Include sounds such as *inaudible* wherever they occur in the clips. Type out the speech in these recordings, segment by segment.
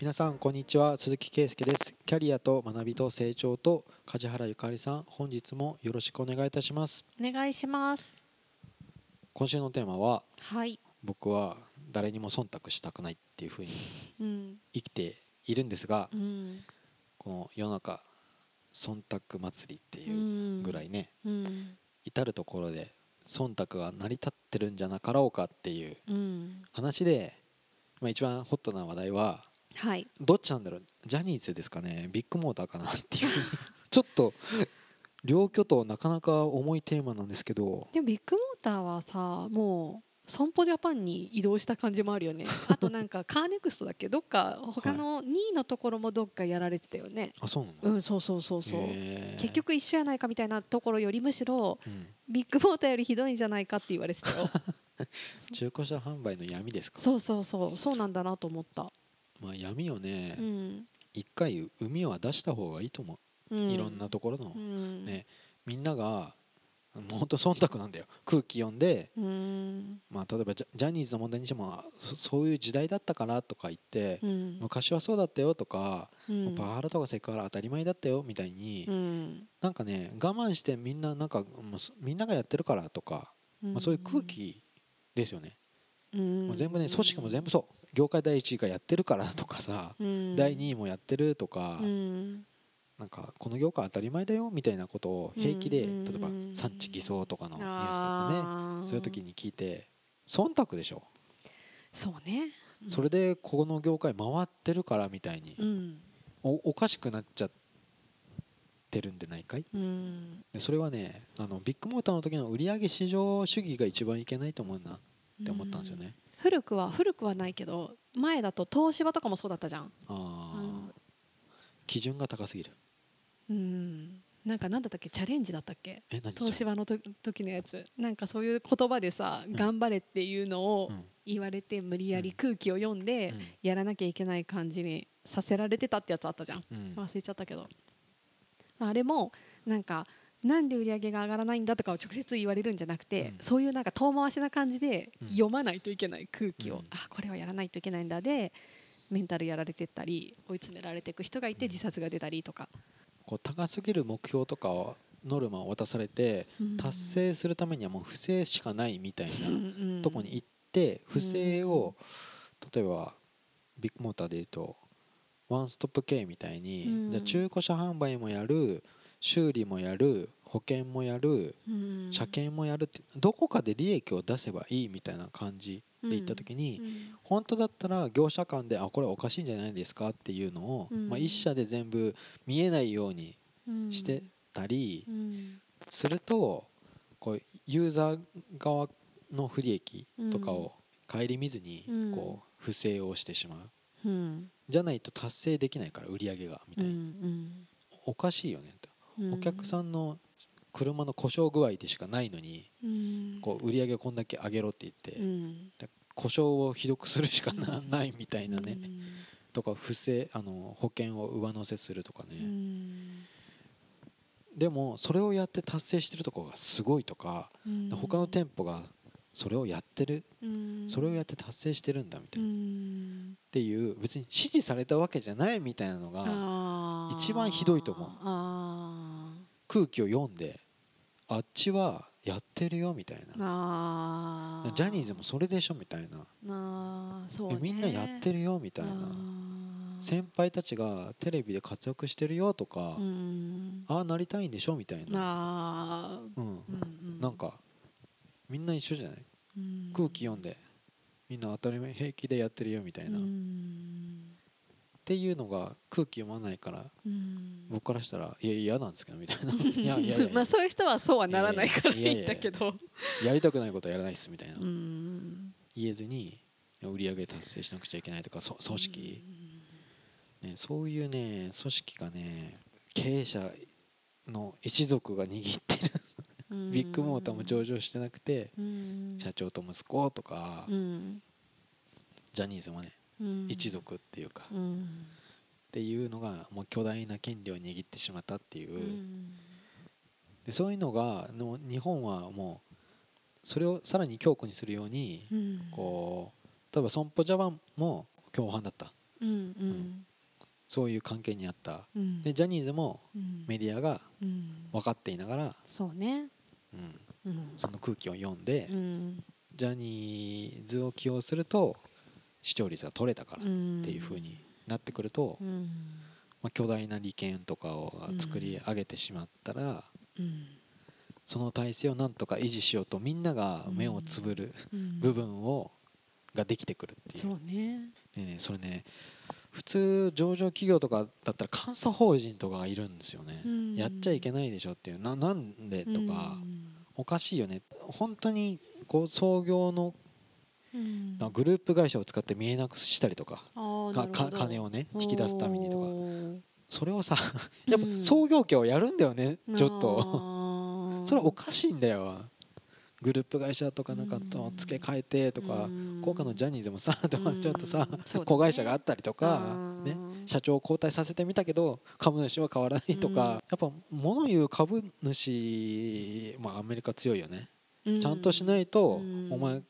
皆さんこんにちは鈴木圭介です。キャリアと学びと成長と梶原ゆかりさん本日もよろしくお願いいたします。お願いします。今週のテーマははい。僕は誰にも忖度したくないっていうふうに *laughs* うん。生きているんですがうん。この世の中忖度祭りっていうぐらいねうん。至る所で忖度が成り立ってるんじゃなかろうかっていううん。話で、まあ、一番ホットな話題ははい。どっちなんだろう？ジャニーズですかね？ビッグモーターかなっていう *laughs* ちょっと両巨頭なかなか重いテーマなんですけど。でもビッグモーターはさもう損保ジャパンに移動した感じもあるよね。*laughs* あとなんかカーネクストだっけ？どっか他の2位のところもどっかやられてたよね。あそうなの、うんそうそうそうそう。結、局一緒やないかみたいなところよりむしろうん。ビッグモーターよりひどいんじゃないかって言われてたよ。*laughs* 中古車販売の闇ですか？そうそうそう。そうなんだなと思ったまあ闇をねうん。一回海は出した方がいいと思う、うん。いろんなところの、うん。ねみんながもうほんと忖度なんだよ。空気読んで、うん。まあ、例えばジャニーズの問題にしてもそそういう時代だったからとか言って、うん。昔はそうだったよとか、うん。パワハラとかセクハラ当たり前だったよみたいに、うん。なんかね我慢してみんななんかみんながやってるからとか、まあ、そういう空気ですよね、うん。もう全部ね組織も全部そう業界第一位がやってるからとかさ、うん。第2位もやってるとか、うん。なんかこの業界当たり前だよみたいなことを平気で、うん例えば産地偽装とかのニュースとかねそういう時に聞いて忖度でしょ、そうね。それでこの業界回ってるからみたいに、うん。おおかしくなっちゃってるんでないかい？うん。でそれはねあのビッグモーターの時の売上市場主義が一番いけないと思うなって思ったんですよね、古くは古くはないけど前だと東芝とかもそうだったじゃん。ああ、基準が高すぎる。うん。なんかなんだったっけ？チャレンジだったっけ？東芝のと時のやつ。なんかそういう言葉でさ、うん。頑張れっていうのをうん。言われて無理やり空気を読んでうん。やらなきゃいけない感じにさせられてたってやつあったじゃん。うん。忘れちゃったけど。あれもなんかなんで売り上げが上がらないんだとかを直接言われるんじゃなくて、うん。そういうなんか遠回しな感じでうん。読まないといけない空気を、うん。あこれはやらないといけないんだでメンタルやられてったり追い詰められていく人がいてうん。自殺が出たりとか、こう高すぎる目標とかをノルマを渡されて達成するためにはもう不正しかないみたいなとこに行って不正を例えばビッグモーターでいうとワンストップ系みたいにうん。じゃあ中古車販売もやる修理もやる保険もやるうん。車検もやるってどこかで利益を出せばいいみたいな感じで行った時に本当だったら業者間であこれおかしいんじゃないですかっていうのをうん。まあ一社で全部見えないようにうんしてたりうん。するとこうユーザー側の不利益とかを顧みずにうん。こう不正をしてしまう。うん。じゃないと達成できないから売り上げがみたういな、んおかしいよねと、うんお客さんの車の故障具合でしかないのにうん。こう売り上げこんだけ上げろって言って、うん。故障をひどくするしかなないみたいなね、うん。とか不正あの保険を上乗せするとかね、うん。でもそれをやって達成してるところがすごいとか、うん。他の店舗がそれをやってる。うん。それをやって達成してるんだみたいな、っうん。ていう別に指示されたわけじゃないみたいなのが一番ひどいと思う。あ空気を読んであっちはやってるよみたいー。なジャニーズもそれでしょみたいな。みんなやってるよみたいな。先輩たちがテレビで活躍してるよとか、うん。ああなりたいんでしょみたいな、あー。うん。うんうん。なんかみんな一緒じゃない？うん。空気読んで。みんな当たり前平気でやってるよみたいな、うっんていうのが空気読まないからうん。僕からしたらいや嫌なんですけどみたいな。*laughs* いやいやいや *laughs* まあそういう人はそうはならないからいやいやいや言ったけど。やりたくないことはやらないっすみたいな、うん。言えずに売り上げ達成しなくちゃいけないとかそ組織、ね、そういうね組織がね経営者の一族が握ってる。うんビッグモーターも上場してなくてうん。社長と息子とかうんジャニーズもねうん。一族っていうかっうん。ていうのがもう巨大な権利を握ってしまったっていう。うん。でそういうのがの日本はもうそれをさらに強固にするようにうん。こう例えば損保ジャパンも共犯だった。そういう関係にあった。うん。でジャニーズもうん。メディアがうん。分かっていながら、そうねうん、うんその空気を読んで、うん。ジャニーズを起用すると視聴率が取れたからっうんていう風になってくると、うん。まあ、巨大な利権とかを作り上げてしまったら、うん。その体制をなんとか維持しようとみんなが目をつぶるうん。部分をができてくるっていう。そうね。でねそれね普通上場企業とかだったら監査法人とかがいるんですよね、うん。やっちゃいけないでしょっていう。ななんでとか、おかしいよね。本当にこう創業のグループ会社を使って見えなくしたりとか。か金をね引き出すためにとか。それをさ *laughs* やっうん。ぱ創業家はやるんだよね。ちょっと。*laughs* それはおかしいんだよグループ会社とかなんかとうん付け替えてとかうん。効果のジャニーズもさちうん。*laughs* ょっとさ子会社があったりとかねうん。社長を交代させてみたけど株主は変わらないとうん。かやっぱ物言う株主まあアメリカ強いよね。ちゃんとしないとうん。お前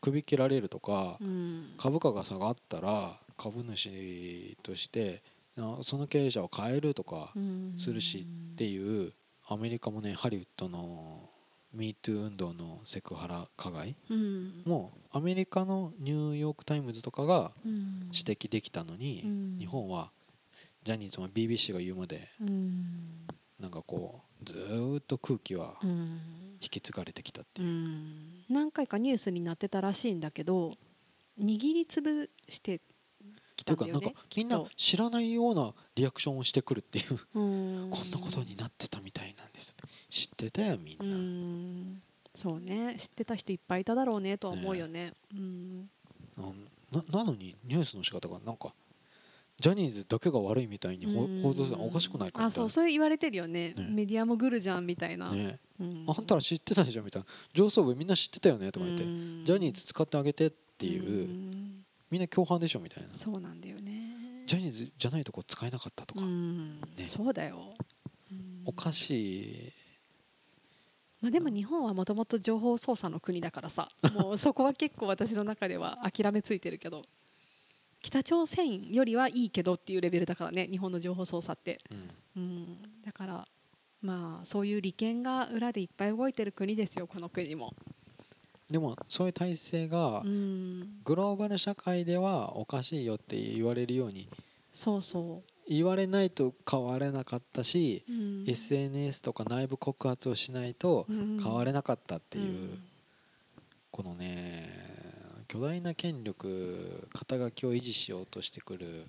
首切られるとかうん。株価が下がったら株主としてなその経営者を変えるとかうん。するしっていうアメリカもねハリウッドの MeToo 運動のセクハラ加害うん。もアメリカのニューヨーク・タイムズとかがうん。指摘できたのにうん。日本はジャニーズも BBC が言うまでうん。なんかこうずーっと空気はうん。引き継がれてきたってういう。ん。何回かニュースになってたらしいんだけど握りつぶしてきたんだよというかなんかみんな知らないようなリアクションをしてくるっていううん。*laughs* こんなことになってたみたいな。んです知ってたよみんうな、ん。そうね。知ってた人いっぱいいただろうねとは思うよね。うん。なんななのにニュースの仕方がなんかジャニーズだけが悪いみたいに報道するのはおかしくないかあみたいうそそれ言われてるよね。ね。メディアもグルじゃんみたいな、な、ね、うん。あんたら知ってたでしょみたいな。上層部みんな知ってたよねとか言って、うん。ジャニーズ使ってあげてっていう、ん。みんな共犯でしょみたいな。そうなんだよね。ジャニーズじゃないとこ使えなかったとか、うん。ね。そうだよ、うん。おかしいまあ、でも日本はもともと情報操作の国だからさ *laughs* もうそこは結構私の中では諦めついてるけど北朝鮮よりはいいけどっていうレベルだからね日本の情報操作って、うん。うん、だからまあそういう利権が裏でいっぱい動いてる国ですよこの国も、でもそういう体制がうん、グローバル社会ではおかしいよって言われるようにそうそ言われないと変われなかったし、う、うん、SNS とか内部告発をしないと変変われなかったっていう、ん。このね巨大な権力肩書きを維持しようとしてくる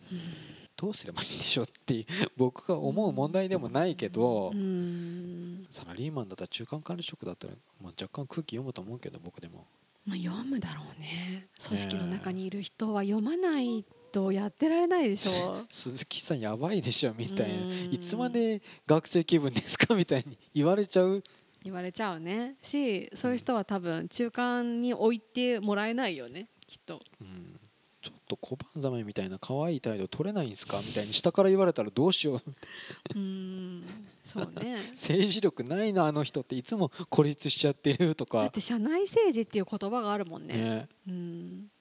どうすればいいんでしょうって僕が思う問題でもないけど、うん。サラリーマンだったら中間管理職だったら、まあ、若干空気読むと思うけど僕でも。まあ、読むだろうね。組織の中にいる人は読まないとやってられないでしょ？*laughs* 鈴木さんやばいでしょみたいな。うん。いつまで学生気分ですかみたいに言われちゃう？言われちゃうね。しそういう人は多分中間に置いてもらえないよねきっと。うん。ちょっと小判ざめみたいな可愛い態度取れないんですかみたいに下から言われたらどうしよう *laughs* うんそうね。*laughs* 政治力ないなあの人っていつも孤立しちゃってるとだかって社内政治っていう言葉があるもんね。ね。うん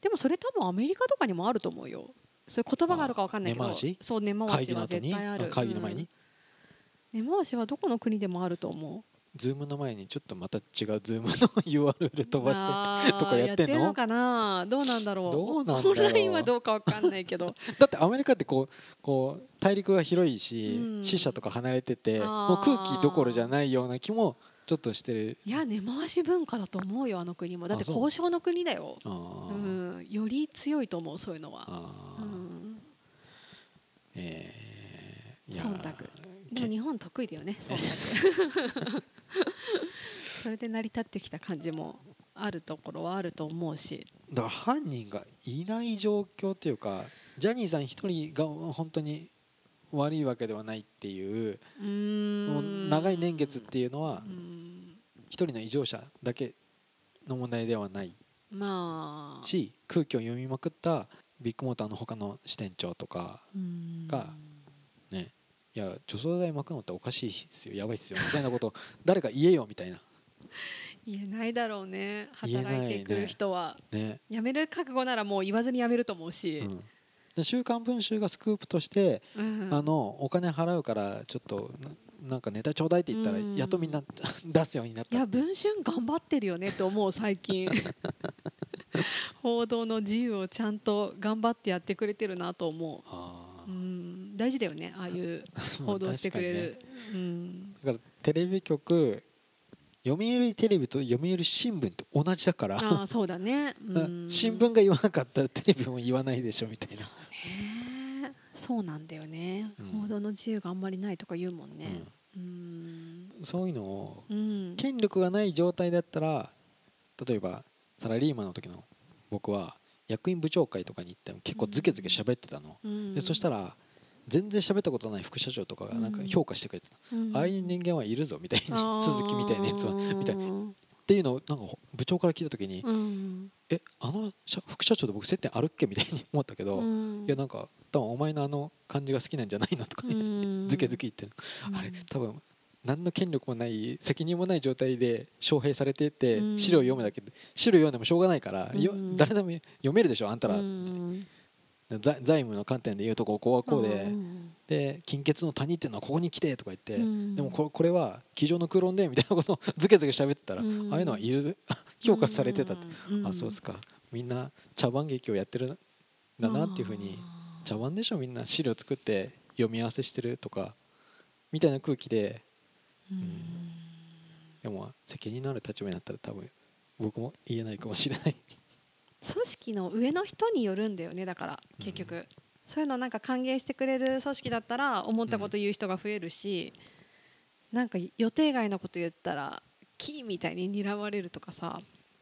でもそれ多分アメリカとかにもあると思うよ。そういう言葉があるかわかんないけど。そう根回しは絶対ある。あ会議の前に、うん。根回しはどこの国でもあると思う。ズームの前にちょっとまた違うズームの *laughs* URL 飛ばしてとかやってんの？るのかな？どうなんだろう？どうなんオンラインはどうかわかんないけど。*laughs* だってアメリカってこうこう大陸が広いし、うん。死者とか離れててもう空気どころじゃないような気もちょっとしてる。いや根回し文化だと思うよあの国も。だって交渉の国だよ。あうー、ん。より強いと思うそういうのは。うん。えー忖度。でけも日本得意だよね忖度。*laughs* それで成り立ってきた感じもあるところはあると思うし。だから犯人がいない状況っていうかジャニーさん一人が本当に悪いわけではないっていうもう長い年月っていうのはうん。一人の異常者だけの問題ではない。まあ。し空気を読みまくったビッグモーターの他の支店長とかうん。がねいや除草剤巻くのっておかしいっすよ。やばいっすよ。みたいなことを *laughs* 誰か言えよみたいな。言えないだろうね。働いていく人は、ね、辞める覚悟ならもう言わずに辞めると思うし、う週刊文春がスクープとして、うんあのお金払うからちょっとななんかネタちょうだいって言ったら、うん。やっとみんな *laughs* 出すようになったいや文春頑張ってるよねって思う最近。*laughs* 報道の自由をちゃんと頑張ってやってくれてるなと思う、うん、大事だよねああいう *laughs* 報道してくれる、うん、だからテレビ局読売テレビと読売新聞と同じだから。ああそうだね、うん、新聞が言わなかったらテレビも言わないでしょみたいな。ねそうなんだよね、うん。報道の自由があんまりないとか言うもんね。うん。うん。そういうのをうん。権力がない状態だったら例えばサラリーマンの時の僕は役員部長会とかに行っても結構ズケズケ喋ってたの、うん。でそしたら全然喋ったことない副社長とかがなんか評価してくれてた、うん。ああいう人間はいるぞみたいに鈴木みたいなやつは。みたいっなていうのをなんか部長から聞いた時に、うんえあの社副社長と僕接点あるっけ？みたいに思ったけど、うん。いやなんか多分お前のあの感じが好きなんじゃないのとかね、うん。*laughs* ズケズケ言ってる、うん。あれ多分何の権力もない責任もない状態で招聘されてて、うん。資料読むだけで資料読んでもしょうがないから、ようん。誰でも読めるでしょあんたら、うん。財財務の観点で言うとここはこうで、んで金欠の谷っていうのはここに来てとか言って、うん。でもこれこれは机上の空論でみたいなことをズケズケ喋ってたら、うん。ああいうのはいる *laughs* 評価されてたって、うん。あそうっすか。みんな茶番劇をやってるんだなっていうふうに茶番でしょ？みんな資料作って読み合わせしてるとかみたいな空気でうん。でも責任のある立場になったら多分僕も言えないかもしれない。組織の上の人によるんだよねだから結局、そういうのなんか歓迎してくれる組織だったら思ったこと言う人が増えるし、なんか予定外のこと言ったらキーみたいに睨まれるとかさ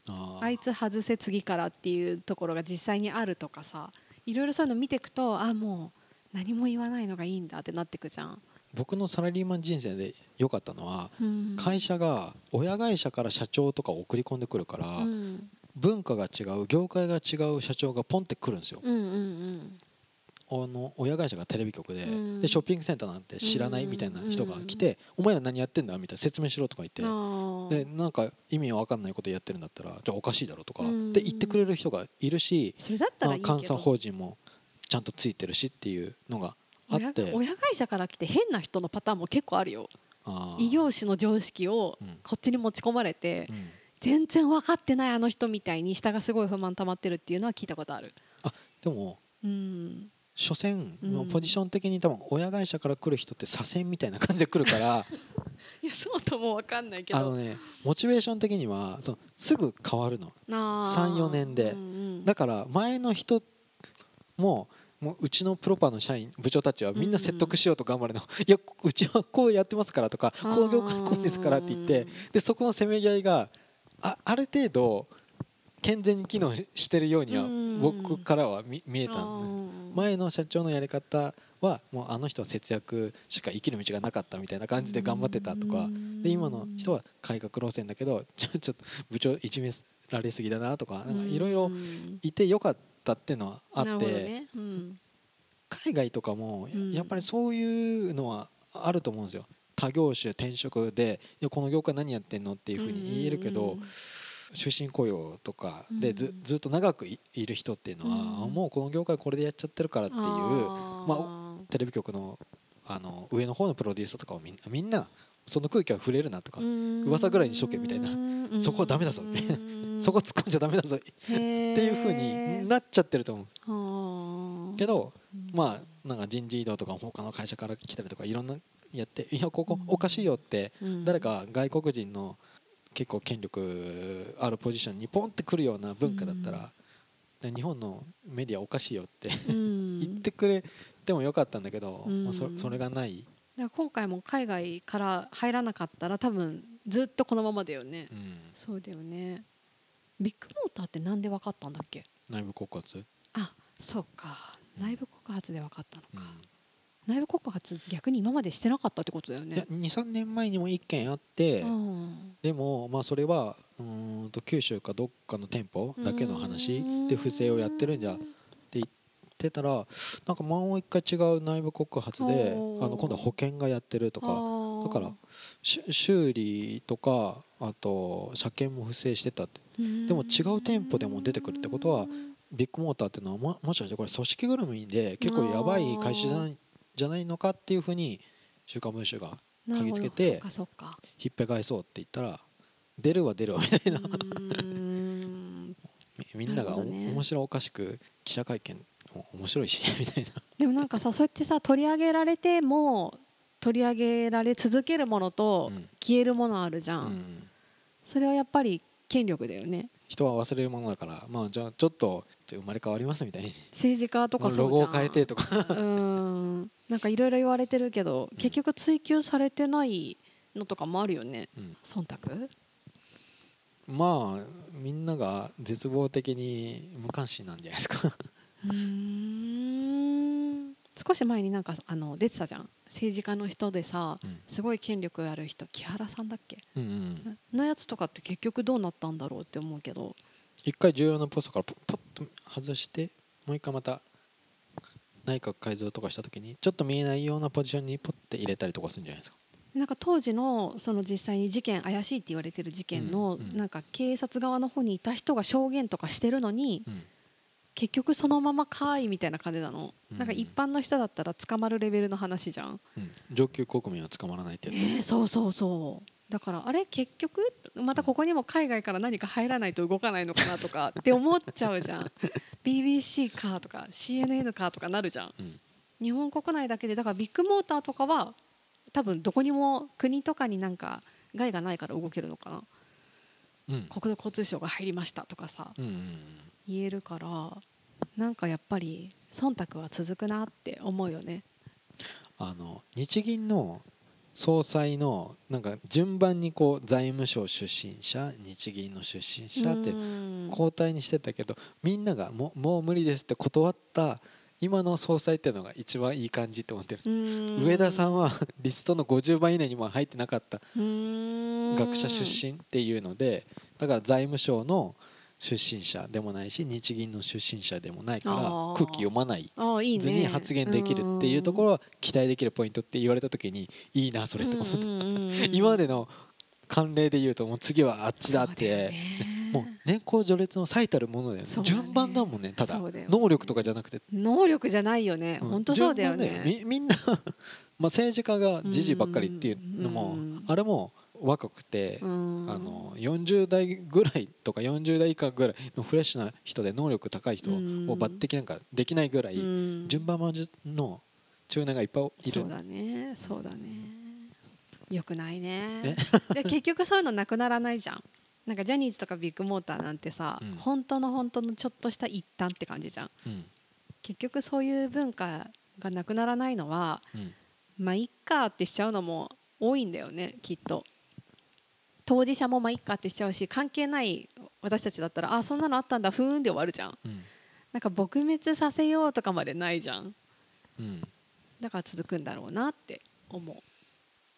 ああいつ外せ次からっていうところが実際にあるとかさいろいろそういうの見ていくとあもう何も言わないのがいいんだってなってくじゃん、僕のサラリーマン人生で良かったのはうん。会社が親会社から社長とかを送り込んでくるから、うん。文化が違う業界が違う社長がポンって来るんですよ、うんうんあの親会社がテレビ局で,、うん。でショッピングセンターなんて知らないみたいな人が来て「お前ら何やってんだ?」みたいな説明しろとか言ってでなんか意味わかんないことやってるんだったらじゃあおかしいだろとかうんで言ってくれる人がいるしそれだったらいいけど。監査法人もちゃんとついてるしっていうのがあ親って。親会社から来て変な人のパターンも結構あるよ。異業種の常識をうん。こっちに持ち込まれて、うん。全然分かってないあの人みたいに下がすごい不満溜まってるっていうのは聞いたことある。でもうん所詮のうん。ポジション的に多分親会社から来る人って左遷みたいな感じで来るから *laughs* いやそうとも分かんないけど。あのねモチベーション的にはそのすぐ変わるの。34年で。だから前の人ももううちのプロパの社員部長たちはみんな説得しようと頑張るの、*laughs* いやうちはこうやってますからとかこの業界こうですからって言ってでそこのせめぎ合いがあある程度健全に機能してるようにはうん。僕からは見見えたんです前の社長のやり方はもうあの人は節約しか生きる道がなかったみたいな感じで頑張ってたとかで今の人は改革路線だけどちょ *laughs* ちょっと部長いじめられすぎだなとかいろいろいてよかったっていうのはあって、海外とかもうん。やっぱりそういうのはあると思うんですよ。他業種転職でこの業界何やってんのっていうふうに言えるけど、終身雇用とかでずうん。ずっと長くいいる人っていうのは、うん。もうこの業界これでやっちゃってるからっていうまテレビ局のあの上の方のプロデューサーとかもみんなみんなその空気は触れるなとか、噂ぐらいにしとけみたいなうん。そこはダメだぞみたいな。うん。そこ突っ込んじゃダメだぞっていうふうになっちゃってると思う。けどまあなんか人事異動とか他の会社から来たりとかいろんなやっていやここおかしいよってうん。誰か外国人の結構権力あるポジションにポンってくるような文化だったら、日本のメディアおかしいよってうん。*laughs* 言ってくれてもよかったんだけど、うん。まあ、そそれがない、今回も海外から入らなかったら多分ずっとこのままだよね。うん。そうだよね。ビッグモーターってなんで分かったんだっけ？内部告発、あそうか。うん。内部告発で分かったのうん。か、内部告発逆に今までしてなかったってことだよね。23年前にも1件あって、うん。でもまあそれはうーんと九州かどっかの店舗だけの話で不正をやってるんじゃって言ってたらなんかもう一回違う内部告発であの今度は保険がやってるとかだからし修理とかあと車検も不正してたって。でも違う店舗でも出てくるってことはビッグモーターっていうのはももしかしてこれ組織ぐるみで結構やばい会社じゃないじゃないのかっていうふうに「週刊文春」が嗅ぎつけてひっぺ返そうって言ったら出るわ出るわみたいな。み *laughs* みんながおね。面白おかしく記者会見お面白いしみたいな。でもなんかさそうやってさ取り上げられても取り上げられ続けるものとうん。消えるものあるじゃ、うんん。それはやっぱり権力だよね。人は忘れるものだから。まあじゃあちょっと生まれ変わりますみたいに。政治家とかロゴを変えてとか。うーん。なんかいろいろ言われてるけど結局追及されてないのとかもあるよね。うん。忖度？まあみんなが絶望的に無関心なんじゃないですか。うーん。少し前になんかあの出てたじゃん。政治家の人でさうん。すごい権力ある人木原さんだっけ？うんうんのやつとかって結局どうなったんだろうって思うけど一回重要なポストからポポッと外してもう一回また内閣改造とかした時にちょっと見えないようなポジションにポッて入れたりとかするんじゃないですか。なんか当時のその実際に事件怪しいって言われてる事件のなんか警察側の方にいた人が証言とかしてるのにうん。結局そのままかいみたいな感じなの。うん。なんか一般の人だったら捕まるレベルの話じゃん。うん。上級国民は捕まらないってやつ、ねそうそうそうだからあれ結局またここにも海外から何か入らないと動かないのかなとか *laughs* って思っちゃうじゃん。BBC かとか CNN かとかなるじゃん。うん。日本国内だけでだからビッグモーターとかは多分どこにも国とかになんか害がないから動けるのかな。うん。国土交通省が入りましたとかさうんうん。言えるからなんかやっぱり忖度は続くなって思うよね。あの日銀の総裁のなんか順番にこう財務省出身者日銀の出身者ってうん。交代にしてたけどみんながもうもう無理ですって断った今の総裁っていうのが一番いい感じって思ってる。うん。上田さんは *laughs* リストの50番以内にも入ってなかったうん。学者出身っていうのでだから財務省の出身者でもないし日銀の出身者でもないから空気読まない図に発言できるっていうところは期待できるポイントって言われた時にいいなそれって思って今までの慣例で言うともう次はあっちだってもう年功序列の最たるものだよね。順番だもんねただ。能力とかじゃなくて。能力じゃないよね。うん。本当そうだよね。み *laughs* みんなまあ政治家がじじばっかりっていうのもうん。あれも若くてああの40代ぐらいとか40代以下ぐらいのフレッシュな人で能力高い人をうん。抜擢なんかできないぐらい順順番待ちの中年がいっぱいいる。そうだね。そうだね。よくないね。ね。で結局そういうのなくならないじゃん。なんかジャニーズとかビッグモーターなんてさ、うん。本当の本当のちょっとした一端って感じじゃん。うん。結局そういう文化がなくならないのはうん。まあいっかってしちゃうのも多いんだよねきっと当事者もまあいっかってしちゃうし関係ない私たちだったらあそんなのあったんだふーんで終わるじゃん。うん。なんか撲滅させようとかまでないじゃん。うん。だから続くんだろうなって思う。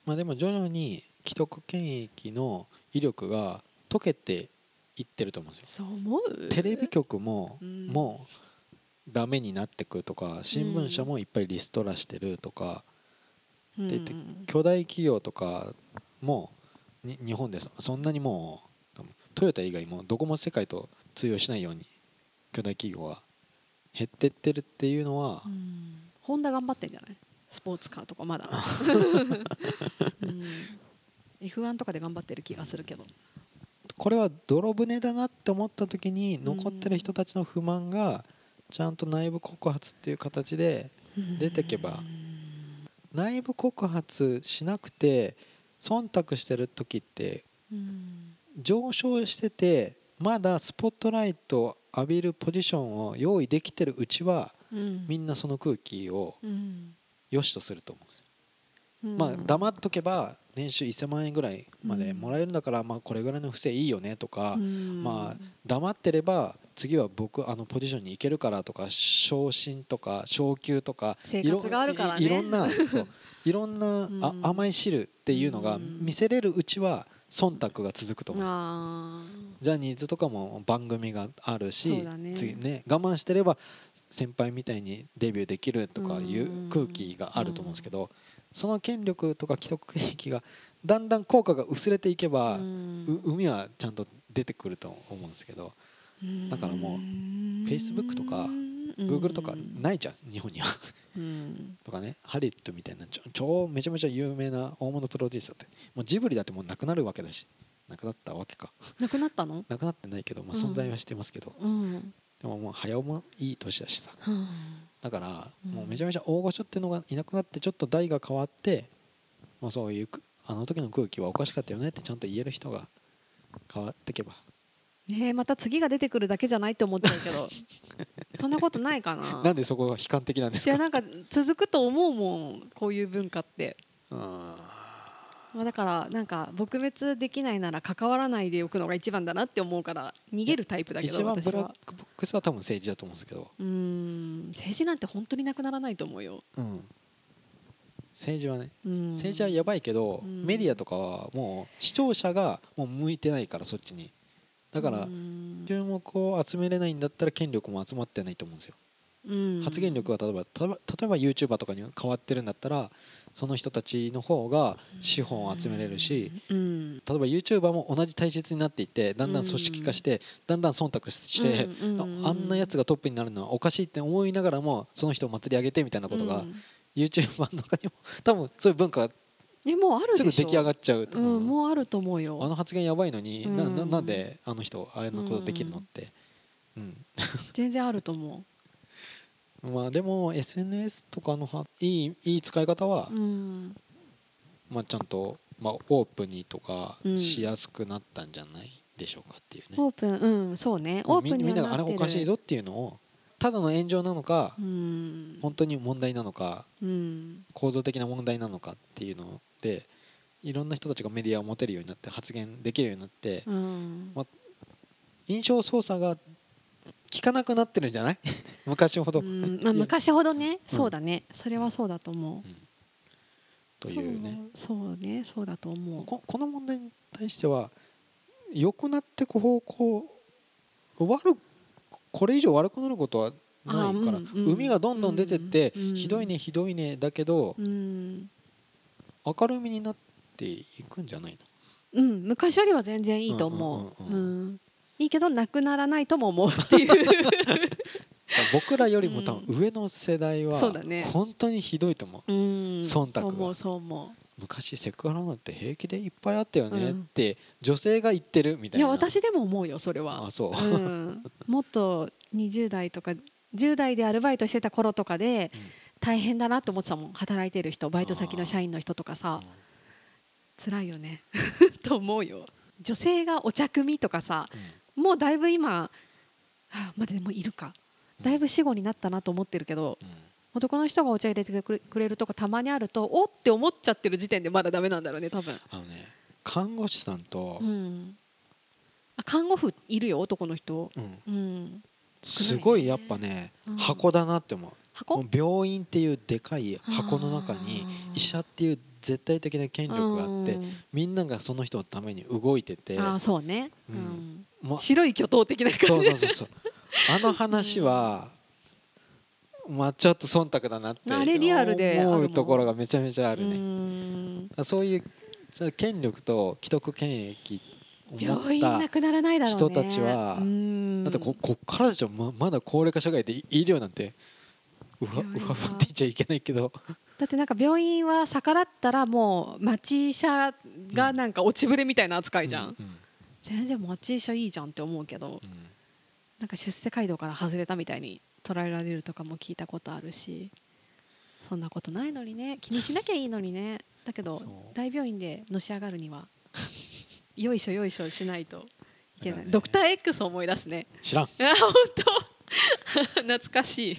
まあでも徐々に既得権益の威力が解けていってると思うんですよ。そう思う？テレビ局もうん。もうダメになってくとか新聞社もいっぱいリストラしてるとかうん。で巨大企業とかもに日本でそそんなにもうトヨタ以外もどこも世界と通用しないように巨大企業が減ってってるっていうのはうん。ホンダ頑張ってんじゃない？スポーツカーとかまだ、*laughs* うん、F1 とかで頑張ってる気がするけど。これは泥船だなって思った時に残ってる人たちの不満がちゃんと内部告発っていう形で出てけば内部告発しなくて忖度してる時ってうん。上昇しててまだスポットライトを浴びるポジションを用意できてるうちはうん。みんなその空気をうん。良しとすると思うんですよ。うん。まあ黙っとけば年収1000万円ぐらいまでもらえるんだからまあこれぐらいの不正いいよねとかうん。まあ黙ってれば次は僕あのポジションに行けるからとか昇進とか昇給とか生活があるからいろんなそういろんなうん。あ甘い汁っていうのがうん。見せれるうちは忖度が続くと思う。あジャニーズとかも番組があるし、ね。次ね我慢してれば先輩みたいにデビューできるとかいう空気があると思うんですけど、その権力とか既得権益がだんだん効果が薄れていけば、海はちゃんと出てくると思うんですけどだからもう Facebook とか Google とかないじゃん日本には。う *laughs* んとかねハリウッドみたいな超めちゃめちゃ有名な大物プロデューサーってもうジブリだってもうなくなるわけだし。なくなったわけか。なくなったの？なくなってないけど、まあ、うん存在はしてますけど、うん。でももう早尾もいい年だしさ。はだからうん。もうめちゃめちゃ大御所っていうのがいなくなってちょっと代が変わってもうそういうくあの時の空気はおかしかったよねってちゃんと言える人が変わってけば。あねえまた次が出てくるだけじゃないって思っちゃうけど。*laughs* そんなことないかな。なんでそこが悲観的なんですか？いやなんか続くと思うもんこういう文化って、うんまあ、だからなんか撲滅できないなら関わらないでおくのが一番だなって思うから逃げるタイプだけど一番ブラックボックスは。多分政治だと思うんですけど、うーん政治なんて本当になくならないと思うよ、うん、政治はね。うん、政治はやばいけど、うん。メディアとかはもう視聴者がもう向いてないからそっちにだからうん。注目を集めれないんだったら権力も集まってないと思うんですよ、うん。発言力が例えば例えば例えば YouTuber とかに変わってるんだったらその人たちの方が資本を集めれるし、うん。例えば YouTuber も同じ体質になっていってだんだん組織化して、だんだん忖度して、あんなやつがトップになるのはおかしいって思いながらもその人を祭り上げてみたいなことが、うん。YouTuber の中にも多分そういう文化がえもうあるすでしょ。ぐ出来上がっちゃうとう思う、ん、もうあると思うよ。あの発言やばいのに、ななうん。なんであの人あんなことできるのって、うん。全然あると思 *laughs* まあでも SNS とかのはいいいい使い方はう、うん。まあ、ちゃんと、まあ、オープンにとかうん。しやすくなったんじゃないでしょうかっていうね、オープンうんそうね。オープンにみみんながあれおかしいぞっていうのをただの炎上なのか、うん。本当に問題なのかうん。構造的な問題なのかっていうのでいろんな人たちがメディアを持てるようになって発言できるようになって、うん。ま印象操作が効かなくなってるんじゃない？*laughs* 昔ほど、うん。まあ、昔ほどね。うん。そうだね。それはそうだと思う。というね。そうね。そうだと思う。ここの問題に対しては良くなっていく方向悪くこれ以上悪くなることはないから、あうんうん。海がどんどん出てって、うん。ひどいねひどいねだけど、うん、明るみになっていくんじゃないうん、昔よりは全然いいと思う,、うんうんうんうん。いいけどなくならないとも思うっていう。の *laughs* 僕らよりも多分上の世代は本当にひどいと思う、うん。忖度が。そう思う昔セクハラなんて平気でいっぱいあったよねっうん。て女性が言ってるみたいな。ういや私でも思うよそれは。あそう、うん、もっと20代とか10代でアルバイトしてた頃とかでうん大変だなと思ってたもん。働いてる人バイト先の社員の人とかさ。うん辛いよね。*laughs* と思うよ。女性がお茶組とかさうん。もうだいぶ今あまだでもいるか。だいぶ死後になったなと思ってるけどうん。男の人がお茶入れてくれくれるとこたまにあるとおって思っちゃってる時点でまだダメなんだろうね多分、あのね看護師さんとう、ん、あ看護婦いるよ男の人。うん。うん。すごいやっぱね、うん。箱だなって思う病院っていうでかい箱の中に医者っていう絶対的な権力があってうん。みんながその人のために動いててああそうね、ううん。白い巨頭的な感じ。そうそうそうそう。あの話は、まあちょっと忖度だなってあれリアルであるもん思うところがめちゃめちゃあるうね、ん。そういう権力と既得権益病院なくならないだろうね。人たちはうん。だってここっからでしょままだ高齢化社会で医療なんてうわうわって言っちゃいけないけど。だってなんか病院は逆らったらもう町医者がなんか落ちぶれみたいな扱いじゃん、うんうん。全然町医者いいじゃんって思うけどうん。なんか出世街道から外れたみたいに捉えられるとかも聞いたことあるしそんなことないのにね。気にしなきゃいいのにね。だけど大病院でのし上がるには *laughs* よいしょよいしょしないといけない、ね。ドクター X を思い出すね。知らん。あ本当。*laughs* 懐かしい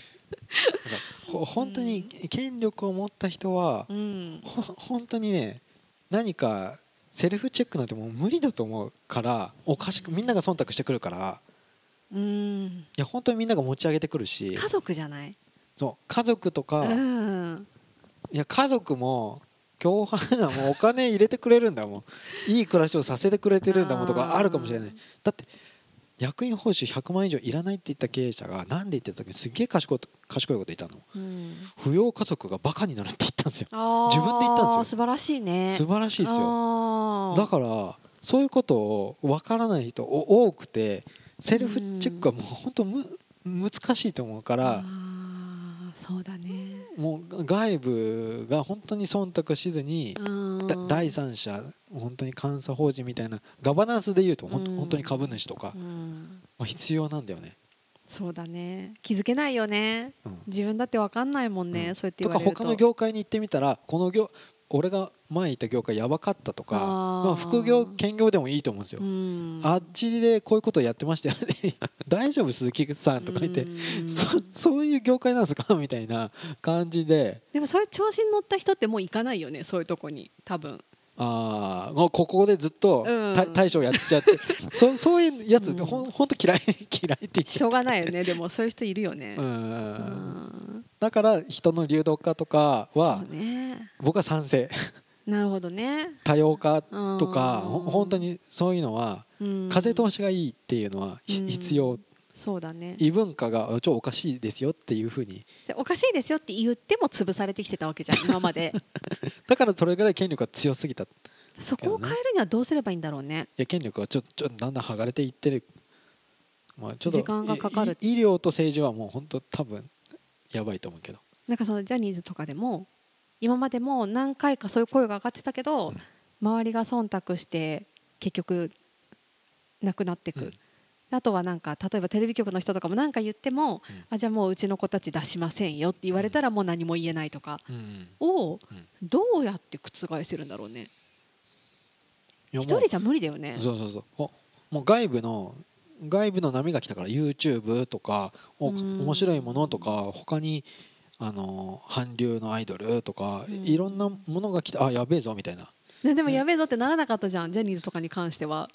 ほ *laughs* 本当に権力を持った人はうん。ほ本当にね何かセルフチェックなんてもう無理だと思うからおかしくみんなが忖度してくるから。うん。いや本当にみんなが持ち上げてくるし。家族じゃない？そう家族とか、ういんや家族も共犯だもうお金入れてくれるんだもん。いい暮らしをさせてくれてるんだもんとかあるかもしれない。だって役員報酬100万以上いらないって言った経営者がなんで言ってた時にすげえ賢い賢いこと言ったの。うん。扶養家族がバカになるって言ったんですよ。自分で言ったんですよ。素晴らしいね。素晴らしいですよ。よだからそういうことを分からない人お多くてセルフチェックはもう本当む難しいと思うから。そうだねもう外部が本当に忖度しずに第三者本当に監査法人みたいなガバナンスでいうと本当に株主とかうん。まあ必要なんだよね。そうだね。気づけないよね。うん。自分だって分かんないもんね、うん。そうやって言とか他の業界に行ってみたらこの業俺が前いた業界やばかったとかまあ、副業兼業でもいいと思うんですよ。うん。あっちでこういうことやってましたよね。*laughs* 大丈夫鈴木さんとか言って。うん。そそういう業界なんですか？みたいな感じで。でもそういう調子に乗った人ってもう行かないよねそういうとこに多分。あー。もうここでずっと大将やっちゃって。*laughs* そそういうやつうん。ほんと嫌い *laughs* 嫌いって言っちゃうしょうがないよね。でもそういう人いるよね。ううんんだから人の流動化とかはね。僕は賛成。なるほどね。多様化ととかほ本当にそういうのは風通しがいいっていうのは必要。そうだね。異文化がちょおかしいですよっていうふうに。でおかしいですよって言っても潰されてきてたわけじゃん *laughs* 今まで。だからそれぐらい権力が強すぎた。いそこを変えるにはどうすればいいんだろうね。や権力がちょちょだんだん剥がれていってる、まあ、ちょっと時間がかかる。い医療と政治はもう本当多分やばいと思うけど。なんかそのジャニーズとかでも今までも何回かそういう声が上がってたけど、うん。周りが忖度して結局なくなっていく、うん。あとはなんか例えばテレビ局の人とかも何か言っても、うん。あじゃあもううちの子たち出しませんよって言われたらもう何も言えないとかうんをうん。どうやって覆せるんだろうね。一人じゃ無理だよね。そうそうそう。おもう外部の外部の波が来たから YouTube とか面白いものとか他にあの韓流のアイドルとかうん。いろんなものが来てあやべえぞみたいな。ねでもやべえぞってならなかったじゃんジャニーズとかに関しては、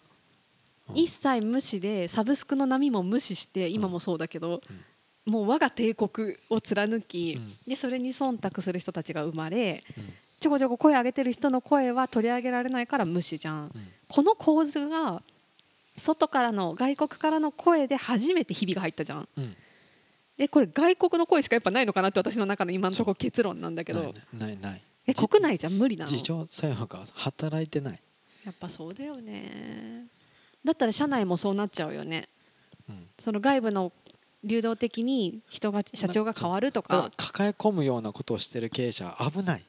うん。一切無視でサブスクの波も無視して今もそうだけど、もう我が帝国を貫き、うん。でそれに忖度する人たちが生まれうん。ちょこちょこ声上げてる人の声は取り上げられないから無視じゃん。うん。この構図が外からの外国からの声で初めてひびが入ったじゃん。うん。えこれ外国の声しかやっぱないのかなって私の中の今のところ結論なんだけど。ないないえ国内じゃ無理なの？自浄作用が働いてない、やっぱそうだよね。だったら社内もそうなっちゃうよね。うん。その外部の流動的に人が社長が変わるとか抱え込むようなことをしてる経営者危ない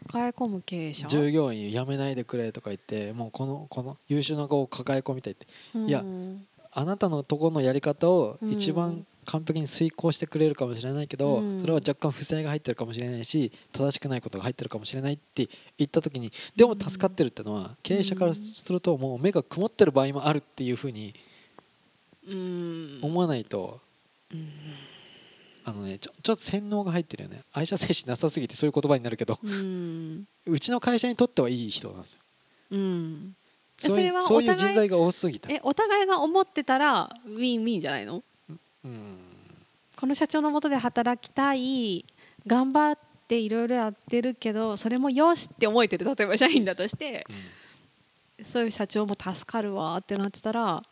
抱え込む経営者？従業員辞めないでくれとか言ってもうこのこの優秀な子を抱え込みたいって。いやうんあなたのところのやり方をうん。一番完璧に遂行してくれるかもしれないけど、うん。それは若干不正が入ってるかもしれないし正しくないことが入ってるかもしれないって言った時にでも助かってるってのは経営者からするともう目が曇ってる場合もあるっていうふうにうん。思わないと、うんあのねちょちょっと洗脳が入ってるよね。愛社精神なさすぎてそういう言葉になるけど。うん。うちの会社にとってはいい人なんですよ。うん。えそういそれはうそういう人材が多すぎた。えお互いが思ってたらウィンウィンじゃないの？うん。この社長のもとで働きたい頑張っていろいろやってるけどそれもよしって思えてる。例えば社員だとして。そういう社長も助かるわってなってたら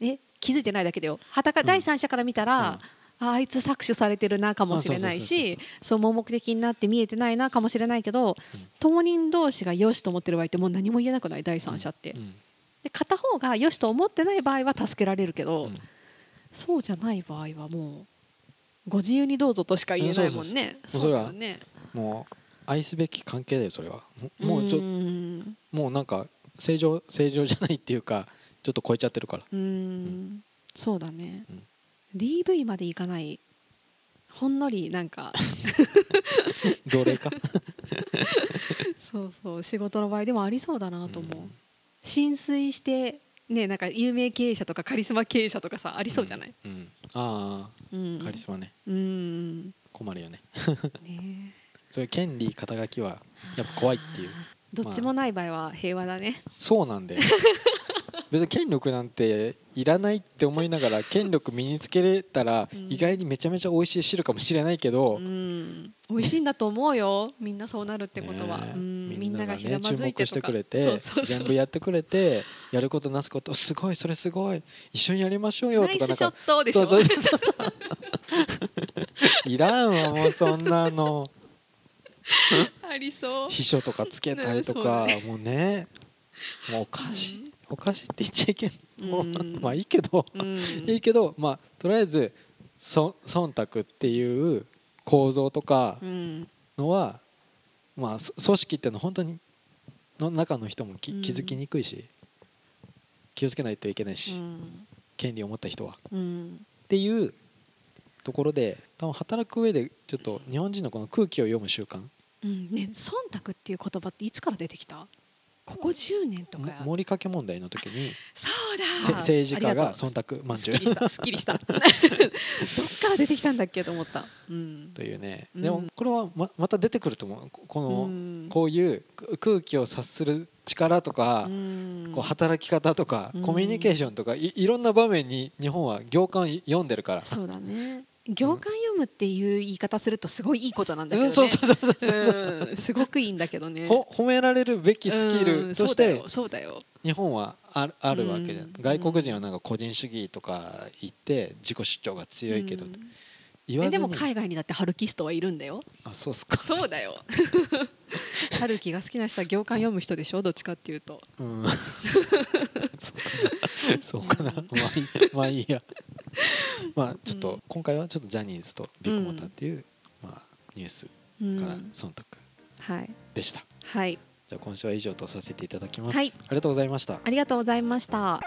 え気づいてないだけだよ。はたかうん。第三者から見たら、ああいつ搾取されてるなかもしれないしそう盲目的になって見えてないなかもしれないけど、うん。当人同士がよしと思ってる場合ってもう何も言えなくない第三者って、うん。で片方がよしと思ってない場合は助けられるけど、うん。そうじゃない場合はもうご自由にどうぞとしか言えないもんね。そうだよね。もう愛すべき関係だよそれは。ももうちょんもうなんか正常正常じゃないっていうかちょっと超えちゃってるから。うん。そうだね、うん DV までいかない。ほんのりなんか。*laughs* 奴隷か？*laughs* そうそう。仕事の場合でもありそうだなと思う、うん。浸水してねなんか有名経営者とかカリスマ経営者とかさありそうじゃない、うん。うん。あうん。あカリスマね。うん。困るよね。*laughs* ね。そういう権利肩書きはやっぱ怖いっていう。どっちもない場合は平和だね、そうなんだよ別に権力なんていらないって思いながら権力身につけれたらうん。意外にめちゃめちゃ美味しい汁かもしれないけど、うん、美味しいんだと思うよ。みんなそうなるってことは、ね。うん、みみんながね注目してくれて全部やってくれてやることなすことすごいそれすごい。一緒にやりましょうよとかなんかいらんわもうそんなの。ありそう。秘書とかつけたりとか、*laughs* ね。もうね。もうおかしい、おかしいって言っちゃいけんうん。まあいいけど、うん。いいけどまあとりあえずそ忖度っていう構造とかうん。のは、まあそ組織っていうのは本当にの中の人もきうん。気づきにくいし、気をつけないといけないし、うん。権利を持った人は。っうん。ていうところで多分働く上でちょっと日本人のこの空気を読む習慣。うん。ね忖度っていう言葉っていつから出てきた？ここ10年とか盛りかけ問題の時にそうせだ政治家が忖度まんじゅう。すっきりした。*laughs* どっから出てきたんだっけと思った。うん。というね、うん。でもこれはままた出てくると思う。ここの、うん。こういうく空気を察する力とか、うん。こう働き方とか、うん。コミュニケーションとかいいろんな場面に日本は行間読んでるから。そうだね行間読むっていう言い方するとすごいいいことなんだけどね。すごくいいんだけどね。ほ褒められるべきスキルとして日本はあるあるわけじゃん、うん。外国人はなんか個人主義とか言って自己主張が強いけど、うんえでも海外にだってハルキストはいるんだよ。あそうっすか。そうだよ。*laughs* ハルキが好きな人は行間読む人でしょ？どっちかっていうと。うん。*laughs* そうかな。そうかな、うん。まあいいまあいいや。*laughs* まあちょっと、うん。今回はちょっとジャニーズとビッグモーターっていう、まあ、ニュースうんから忖度はい。でした、はい。じゃあ今週は以上とさせていただきます、はい。ありがとうございました。ありがとうございました